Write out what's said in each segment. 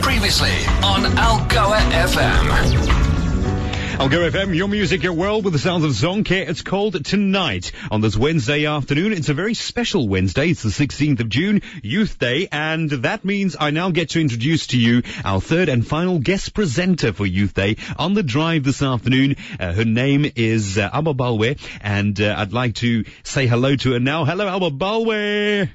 Previously on Algoa FM. Algoa FM, your music, your world with the sounds of Zonke. It's called Tonight on this Wednesday afternoon. It's a very special Wednesday. It's the 16th of June, Youth Day, and that means I now get to introduce to you our third and final guest presenter for Youth Day on the drive this afternoon. Uh, her name is uh, Balwe, and uh, I'd like to say hello to her now. Hello, Ababalwe.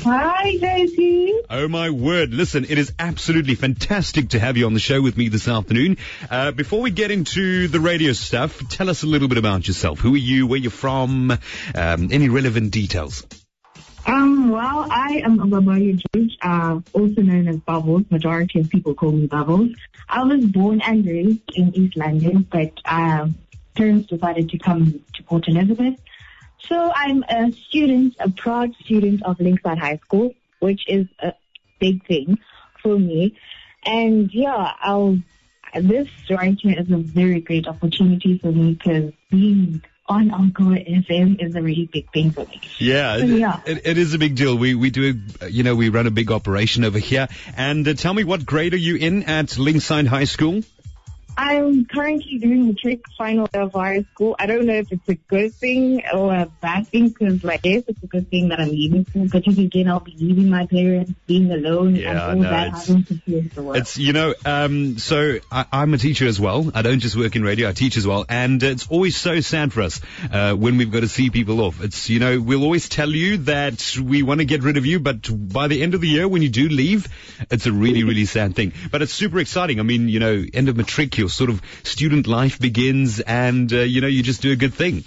Hi, Daisy. Oh my word. Listen, it is absolutely fantastic to have you on the show with me this afternoon. Uh, before we get into the radio stuff, tell us a little bit about yourself. Who are you? Where you're from? Um, any relevant details? Um, well, I am Ababalwe George, uh, also known as Bubbles. Majority of people call me Bubbles. I was born and raised in East London, but uh, parents decided to come to Port Elizabeth. So I'm a student, a proud student of Linkside High School, which is a big thing for me. And yeah, I'll, this right here is a very great opportunity for me because being on Algoa FM is a really big thing for me. Yeah, So, yeah. It, it is a big deal. We we do, you know, we run a big operation over here. And uh, tell me, what grade are you in at Linkside High School? I'm currently doing matric final of high school. I don't know if it's a good thing or a bad thing because, like, yes, it's a good thing that I'm leaving school, but then again, I'll be leaving my parents, being alone, Yeah, and all no, that it's- having to face the world. It's, you know, um, so I, I'm a teacher as well. I don't just work in radio, I teach as well. And it's always so sad for us, uh, when we've got to see people off. It's, you know, we'll always tell you that we want to get rid of you, but by the end of the year, when you do leave, it's a really, really sad thing. But it's super exciting. I mean, you know, end of matric, your sort of student life begins and, uh, you know, you just do a good thing.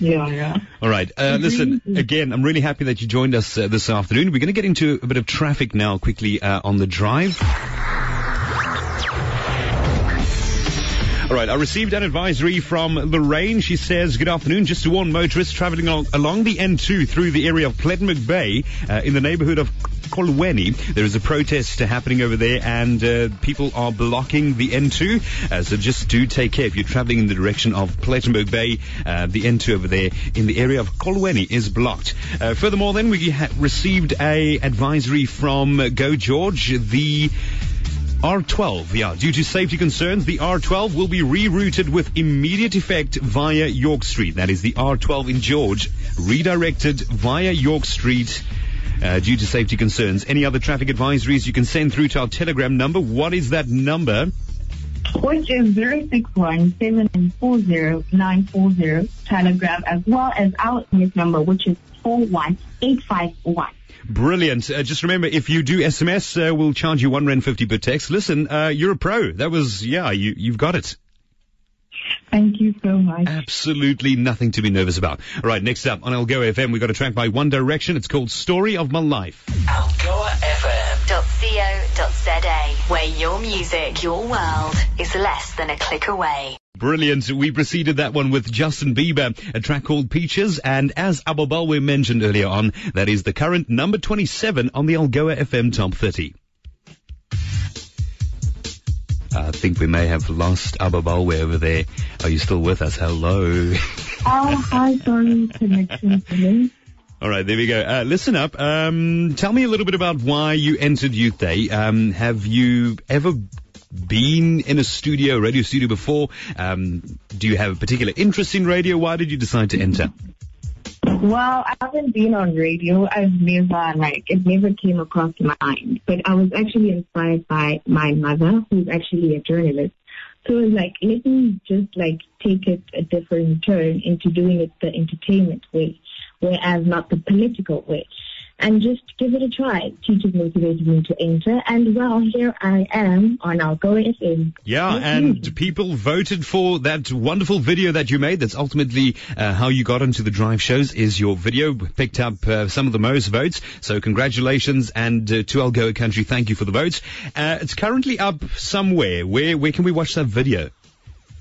Yeah, yeah. All right. Uh, listen, again, I'm really happy that you joined us uh, this afternoon. We're going to get into a bit of traffic now quickly uh, on the drive. All right, I received an advisory from Lorraine. She says, good afternoon. Just to warn motorists traveling along, along the N2 through the area of Plettenberg Bay uh, in the neighborhood of Kolweni. There is a protest happening over there and uh, people are blocking the N2. Uh, so just do take care if you're traveling in the direction of Plettenberg Bay. Uh, the N2 over there in the area of Kolweni is blocked. Uh, furthermore, then we ha- received a advisory from Go George. The R12, yeah. Due to safety concerns, the R12 will be rerouted with immediate effect via York Street. That is the R12 in George, redirected via York Street. Uh, due to safety concerns. Any other traffic advisories you can send through to our telegram number. What is that number? Which is 061 telegram as well as our SMS number, which is 41851. Brilliant. Uh, just remember, if you do SMS, uh, we'll charge you one rand fifty per text. Listen, uh, you're a pro. That was, yeah, you, you've got it. Thank you so much. Absolutely nothing to be nervous about. All right, next up on Algoa FM, we got a track by One Direction. It's called Story of My Life. Algoa FM. .co.za, where your music, your world is less than a click away. Brilliant. We preceded that one with Justin Bieber, a track called Peaches, and as Ababalwe mentioned earlier on, that is the current number 27 on the Algoa FM Top 30. I think we may have lost Ababalwe over there. Are you still with us? Hello. Oh, hi, sorry, connection. All right, there we go. Uh, listen up. Um, tell me a little bit about why you entered Youth Day. Um, have you ever been in a studio, radio studio before? Um, do you have a particular interest in radio? Why did you decide to enter? Well, I haven't been on radio. I've never, like, it never came across my mind. But I was actually inspired by my mother, who's actually a journalist. So it was like, let me just, like, take it a different turn into doing it the entertainment way, whereas not the political way. And just give it a try. Teachers motivated me to enter. And, well, here I am on Algoa FM. Yeah, and people voted for that wonderful video that you made. That's ultimately uh, how you got into the drive shows. Is your video picked up uh, some of the most votes? So congratulations, and uh, to Algoa Country, thank you for the votes. Uh, it's currently up somewhere. Where where can we watch that video?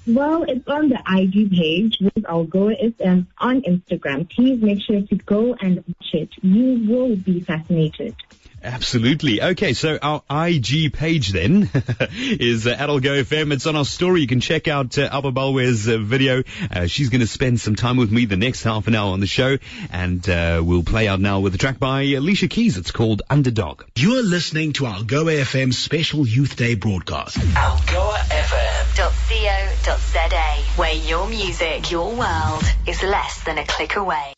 Well, it's on the IG page with Algoa FM on Instagram. Please make sure to go and watch it. You will be fascinated. Absolutely. Okay, so our IG page then is uh, at Go FM. It's on our story. You can check out uh, Ababalwe's uh, video. Uh, she's going to spend some time with me the next half an hour on the show, and uh, we'll play out now with a track by Alicia Keys. It's called Underdog. You're listening to Algoa FM special Youth Day broadcast. Algoa FM. .co.za, where your music, your world is less than a click away.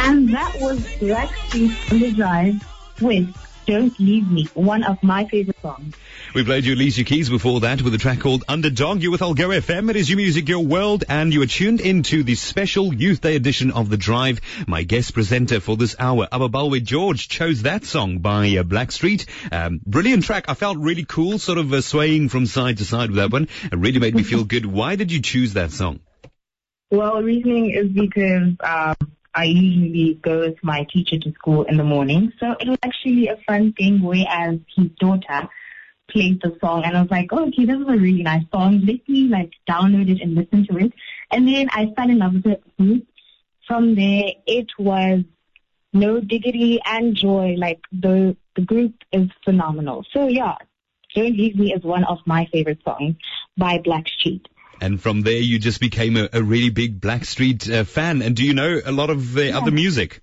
And that was Blackstreet on the Drive with Don't Leave Me, one of my favorite songs. We played you Alicia Keys before that with a track called Underdog. You're with Algoa FM. It is your music, your world, and you are tuned into the special Youth Day edition of The Drive. My guest presenter for this hour, Ababalwe George, chose that song by uh, Blackstreet. Um, brilliant track. I felt really cool, sort of uh, swaying from side to side with that one. It really made me feel good. Why did you choose that song? Well, reasoning is because um, I usually go with my teacher to school in the morning. So it was actually a fun thing whereas his daughter played the song and I was like, oh, okay, this is a really nice song. Let me like download it and listen to it. And then I fell in love with it. From there, it was no diggity and joy. Like the, the group is phenomenal. So yeah, Don't Leave Me is one of my favorite songs by Blackstreet. And from there, you just became a, a really big Blackstreet uh, fan. And do you know a lot of the other music?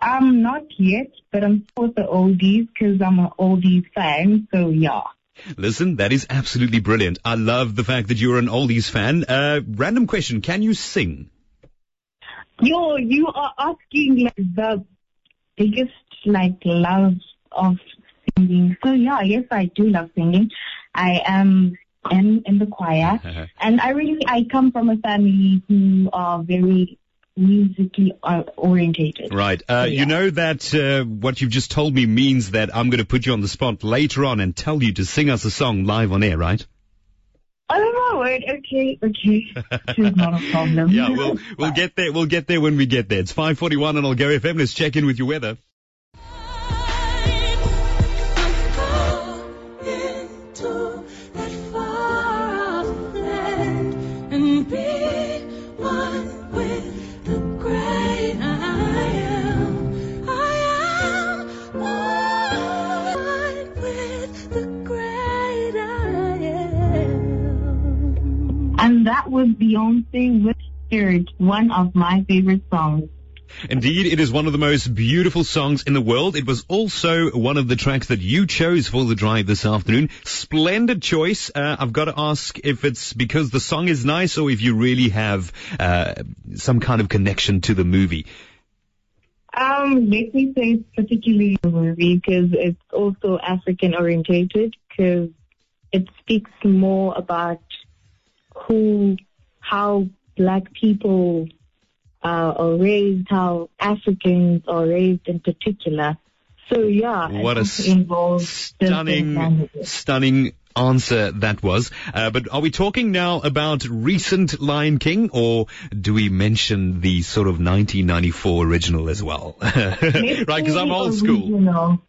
Um, not yet, but I'm for the oldies because I'm an oldies fan. So yeah. Listen, that is absolutely brilliant. I love the fact that you're an oldies fan. Uh, random question: Can you sing? Yo, you are asking like the biggest like love of singing. So yeah, yes, I do love singing. I am in in the choir, and I really I come from a family who are very musically uh, orientated. Right. Uh, yeah. You know that uh, what you've just told me means that I'm going to put you on the spot later on and tell you to sing us a song live on air, right? Oh my word. Okay, okay. this is not a problem. Yeah, we'll we'll get there. We'll get there when we get there. It's 5:41 and Algoa FM. Let's check in with your weather. Beyonce with Spirit, one of my favorite songs. Indeed, it is one of the most beautiful songs in the world. It was also one of the tracks that you chose for the drive this afternoon. Splendid choice. Uh, I've got to ask if it's because the song is nice or if you really have uh, some kind of connection to the movie. Um, let me say it's particularly the movie because it's also African orientated because it speaks more about who, how black people uh, are raised, how Africans are raised in particular. So yeah, What a involves Stunning, stunning answer that was. Uh, but are we talking now about recent Lion King or do we mention the sort of 1994 original as well? right, because I'm old school. Original.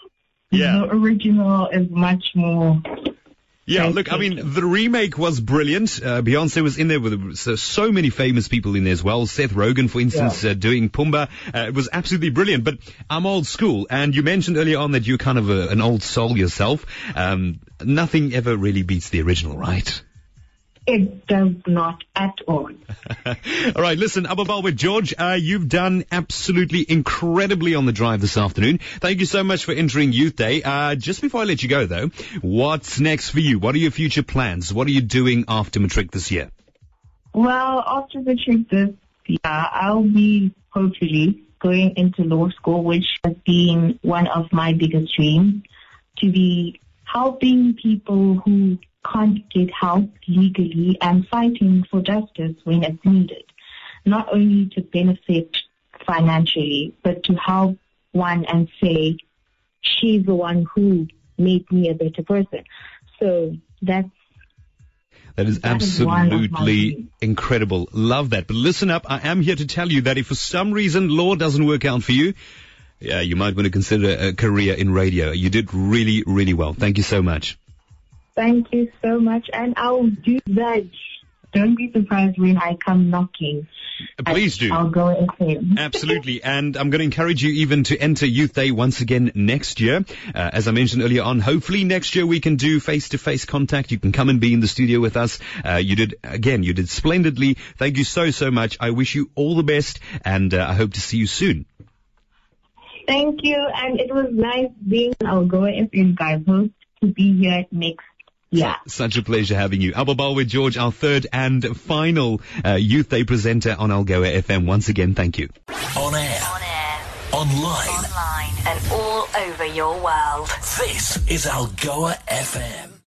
Yeah. The original is much more Yeah, look, I mean, the remake was brilliant. Uh, Beyonce was in there with so, so many famous people in there as well. Seth Rogen, for instance, uh, doing Pumbaa. Uh, it was absolutely brilliant. But I'm old school, and you mentioned earlier on that you're kind of a, an old soul yourself. Um, nothing ever really beats the original, right? It does not at all. All right, listen, Ababalwe George, uh, you've done absolutely incredibly on the drive this afternoon. Thank you so much for entering Youth Day. Uh, just before I let you go, though, what's next for you? What are your future plans? What are you doing after matric this year? Well, after trip this year, I'll be hopefully going into law school, which has been one of my biggest dreams, to be helping people who can't get help legally and fighting for justice when it's needed. Not only to benefit financially, but to help one and say, she's the one who made me a better person. So that's That is That is one of my absolutely incredible. Love that. But listen up, I am here to tell you that if for some reason law doesn't work out for you, yeah, you might want to consider a career in radio. You did really, really well. Thank you so much. Thank you so much. And I'll do that. Don't be surprised when I come knocking. Please do. Algoa FM. Absolutely. And I'm going to encourage you even to enter Youth Day once again next year. Uh, as I mentioned earlier on, hopefully next year we can do face-to-face contact. You can come and be in the studio with us. Uh, you did, again, you did splendidly. Thank you so, so much. I wish you all the best and uh, I hope to see you soon. Thank you. And it was nice being on Algoa FM, guys. Hope to be here next year. Such a pleasure having you. Ababalwe George, our third and final uh, Youth Day presenter on Algoa FM. Once again, thank you. On air, On air, online. online, and all over your world. This is Algoa FM.